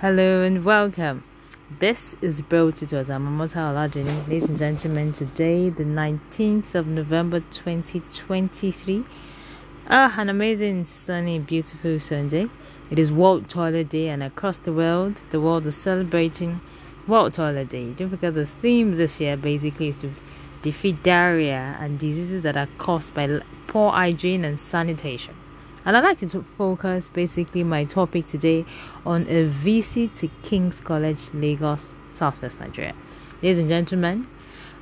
Hello and welcome. This is Bro Tutors. I'm Amota Oladini. Ladies and gentlemen, today, the 19th of November 2023. Ah, an amazing, sunny, beautiful Sunday. It is World Toilet Day, and across the world, the world is celebrating World Toilet Day. Don't forget the theme this year basically is to defeat diarrhea and diseases that are caused by poor hygiene and sanitation. And I'd like to focus basically my topic today on a visit to King's College, Lagos, Southwest Nigeria. Ladies and gentlemen,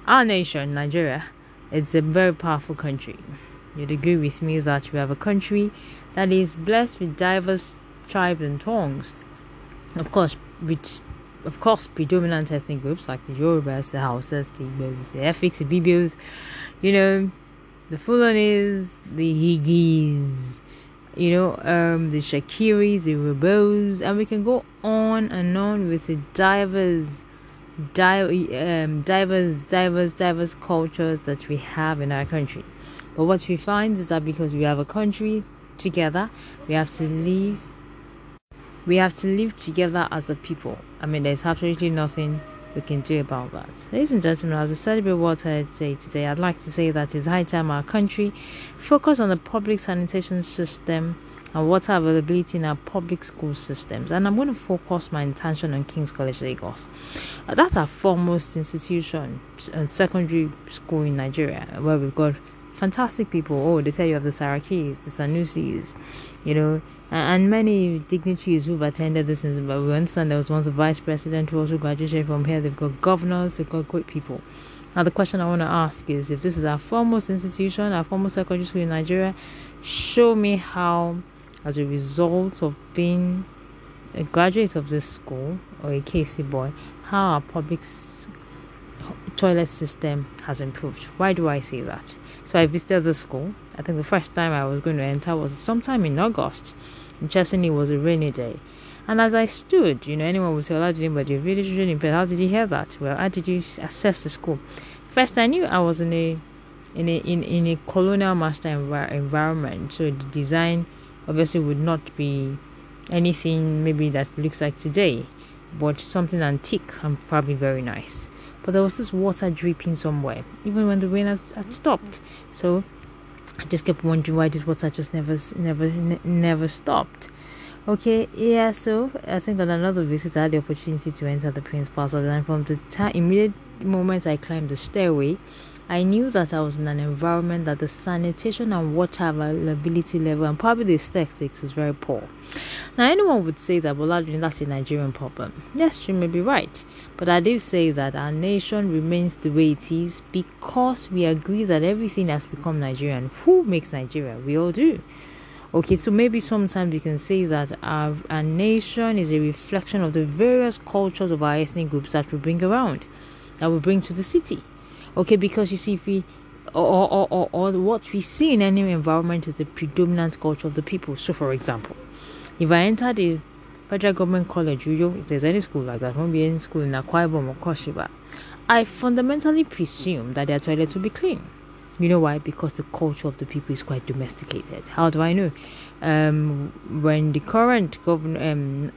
our nation, Nigeria, it's a very powerful country. You'd agree with me that we have a country that is blessed with diverse tribes and tongues. Of course, with of course predominant ethnic groups like the Yorubas, the Hausas, the Igbos, the Efiks, the Bibios, you know, the Fulanis, the Higis, you know, um, the Shakiris, the Robos, and we can go on and on with the diverse, di- um, diverse, diverse, diverse cultures that we have in our country. But what we find is that because we have a country together, we have to live. We have to live together as a people. I mean, there's absolutely nothing we can do about that. Ladies and gentlemen, as we celebrate Water Day today, I'd like to say that it's high time our country focus on the public sanitation system and water availability in our public school systems. And I'm going to focus my attention on King's College Lagos. Uh, that's our foremost institution and secondary school in Nigeria, where we've got fantastic people. Oh, they tell you of the Sarakis, the Sanusis, you know, and many dignitaries who've attended this. But we understand there was once a vice president who also graduated from here. They've got governors, they've got great people. Now, the question I want to ask is if this is our foremost institution, our foremost secondary school in Nigeria, show me how, as a result of being a graduate of this school or a KC boy, how our public toilet system has improved. Why do I say that? So I visited the school. I think the first time I was going to enter was sometime in August. Interestingly, it was a rainy day. And as I stood, you know, anyone would say, "How did you, really, really impressed. How did you hear that? Well, how did you assess the school? First, I knew I was in a in a in, in a colonial master env- environment, so the design obviously would not be anything maybe that looks like today, but something antique and probably very nice. But there was this water dripping somewhere, even when the rain had, had stopped. So I just kept wondering why this water just never, never, never stopped. Okay, yeah. So I think on another visit, I had the opportunity to enter the principal's office, and from the time, immediate moment I climbed the stairway, I knew that I was in an environment that the sanitation and water availability level and probably the aesthetics is very poor. Now, anyone would say that, well, that's a Nigerian problem. Yes, you may be right. But I do say that our nation remains the way it is because we agree that everything has become Nigerian. Who makes Nigeria? We all do. Okay, so maybe sometimes we can say that our, our nation is a reflection of the various cultures of our ethnic groups that we bring around, that we bring to the city. Okay, because you see, if we or, or, or, or what we see in any environment is the predominant culture of the people. So, for example, if I enter the federal government college, if there's any school like that, won't be any school in Akwa Ibom or Koshiba, I fundamentally presume that their toilets will be clean. You know why? Because the culture of the people is quite domesticated. How do I know? Um, when the current governor, um,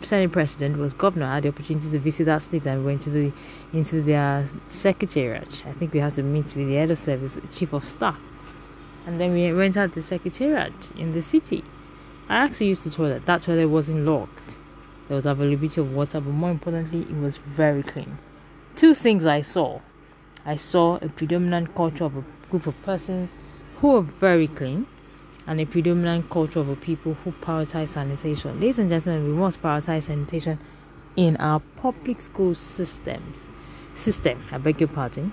Senate president was governor, I had the opportunity to visit that state and went to the into their secretariat. I think we had to meet with the head of service, chief of staff, and then we went out the secretariat in the city. I actually used the toilet. That toilet wasn't locked. There was availability of water, but more importantly, it was very clean. Two things I saw. I saw a predominant culture of a group of persons who were very clean and a predominant culture of a people who prioritize sanitation. Ladies and gentlemen, we must prioritize sanitation in our public school systems system, I beg your pardon,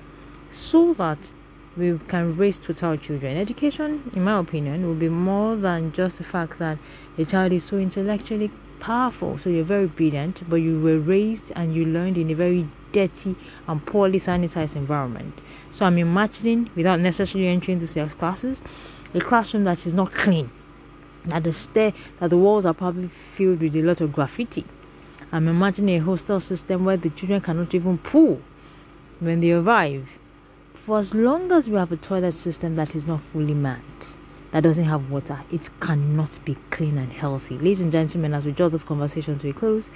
so that we can raise total children. Education, in my opinion, will be more than just the fact that a child is so intellectually powerful. So you're very brilliant, but you were raised and you learned in a very dirty and poorly sanitized environment. So I'm imagining, without necessarily entering the sales classes, a classroom that is not clean, that the stair, that the walls are probably filled with a lot of graffiti. I'm imagining a hostel system where the children cannot even poo when they arrive. For as long as we have a toilet system that is not fully manned, that doesn't have water, it cannot be clean and healthy. Ladies and gentlemen, as we draw this conversation to a close,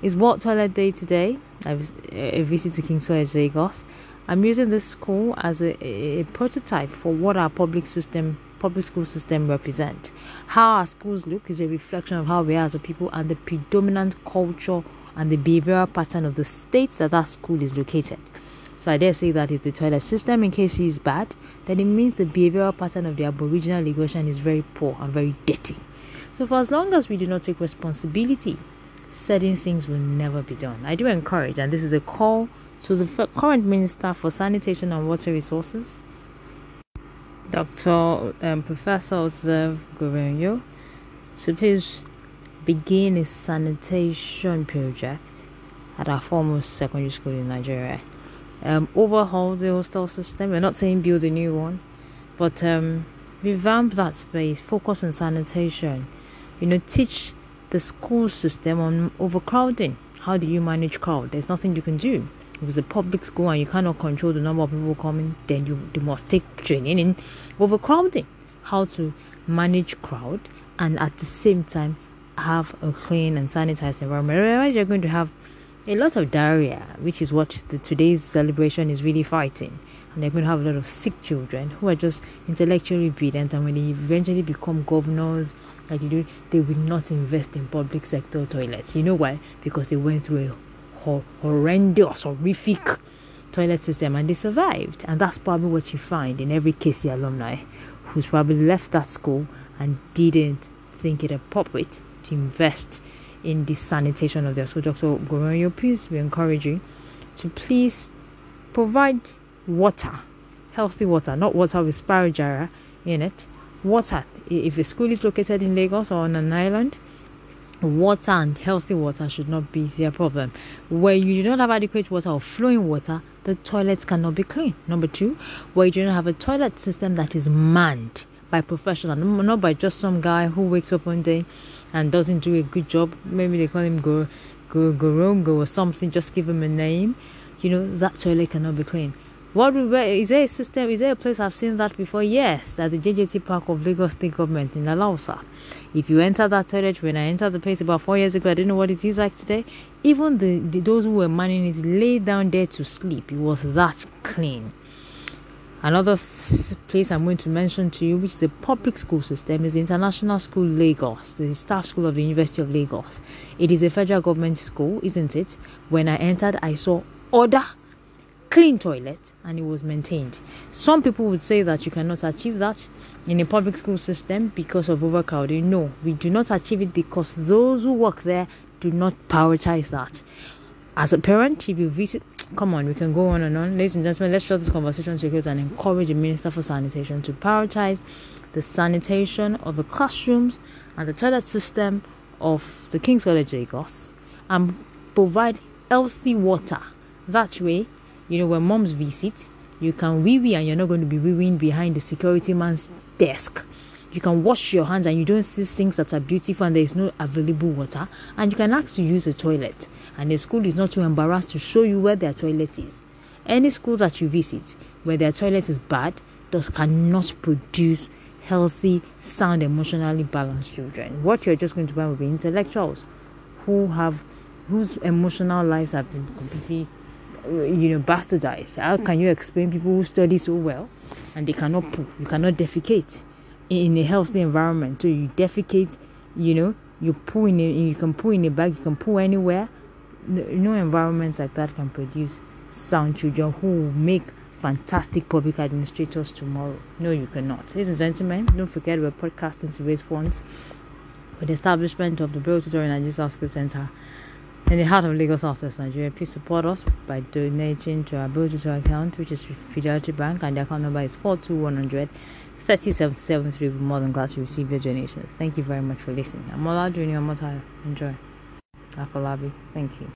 it's World Toilet Day today. I've a visit to King's College Lagos. I'm using this school as a, a, prototype for what our public system, public school system represent. How our schools look is a reflection of how we are as a people and the predominant culture and the behavioral pattern of the states that that school is located. So I dare say that if the toilet system in KC is bad, then it means the behavioral pattern of the Aboriginal Lagosian is very poor and very dirty. So for as long as we do not take responsibility, certain things will never be done. I do encourage, and this is a call to the current Minister for Sanitation and Water Resources, Dr. Um, Professor Utsev Goronyo, to please begin a sanitation project at our foremost secondary school in Nigeria um, overhaul the hostel system. We're not saying build a new one, but um, revamp that space, focus on sanitation, you know, teach the school system on overcrowding. How do you manage crowd? There's nothing you can do. If it's a public school and you cannot control the number of people coming, then you, you must take training in overcrowding. How to manage crowd and at the same time have a clean and sanitized environment. Otherwise, you're going to have a lot of diarrhea, which is what the, today's celebration is really fighting. And they're going to have a lot of sick children who are just intellectually brilliant, and when they eventually become governors, like you do, they will not invest in public sector toilets. You know why? Because they went through a horrendous, horrific toilet system and they survived. And that's probably what you find in every KC alumni who's probably left that school and didn't think it appropriate to invest in the sanitation of their school. Dr. Goronyo, please, we encourage you to please provide water, healthy water, not water with spirogyra in it. Water, if a school is located in Lagos or on an island, water and healthy water should not be their problem. Where you do not have adequate water or flowing water, the toilets cannot be clean. Number two, where you do not have a toilet system that is manned by professional, not by just some guy who wakes up one day and doesn't do a good job. Maybe they call him Go Go Gorongo or something. Just give him a name. You know that toilet cannot be clean. What is there a system? Is there a place I've seen that before? Yes, at the JJT Park of Lagos State Government in Alausa. If you enter that toilet, when I entered the place about four years ago, I didn't know what it is like today. Even the, the those who were manning it lay down there to sleep. It was that clean. Another place I'm going to mention to you, which is a public school system, is International School Lagos, the staff school of the University of Lagos. It is a federal government school, isn't it? When I entered, I saw order, clean toilet, and it was maintained. Some people would say that you cannot achieve that in a public school system because of overcrowding. No, we do not achieve it because those who work there do not prioritize that. As a parent, if you visit come on, we can go on and on. Ladies and gentlemen, let's draw this conversation to and encourage the Minister for Sanitation to prioritize the sanitation of the classrooms and the toilet system of the King's College Lagos and provide healthy water. That way, you know, when moms visit, you can wee wee and you're not going to be wee weeing behind the security man's desk you can wash your hands and you don't see things that are beautiful and there is no available water and you can ask to use a toilet. And the school is not too embarrassed to show you where their toilet is. Any school that you visit where their toilet is bad does cannot produce healthy sound emotionally balanced children. What you're just going to find will be intellectuals who have whose emotional lives have been completely you know bastardized. How hmm. can you explain people who study so well and they cannot poo you cannot defecate in a healthy environment. So you defecate, you know, you pull in a, you can pull in a bag, you can pull anywhere. No environments like that can produce sound children who will make fantastic public administrators tomorrow. No, you cannot. Ladies and gentlemen, don't forget we're podcasting to raise funds for the establishment of the Bill Tutorial Nigeria South School Center in the heart of Lagos Southwest Nigeria. Please support us by donating to our Bill Tutorial account, which is Fidelity Bank, and the account number is 42100 3773 will be more than glad to receive your donations. Thank you very much for listening. I'm Ola doing your Enjoy. Afolabi. Thank you.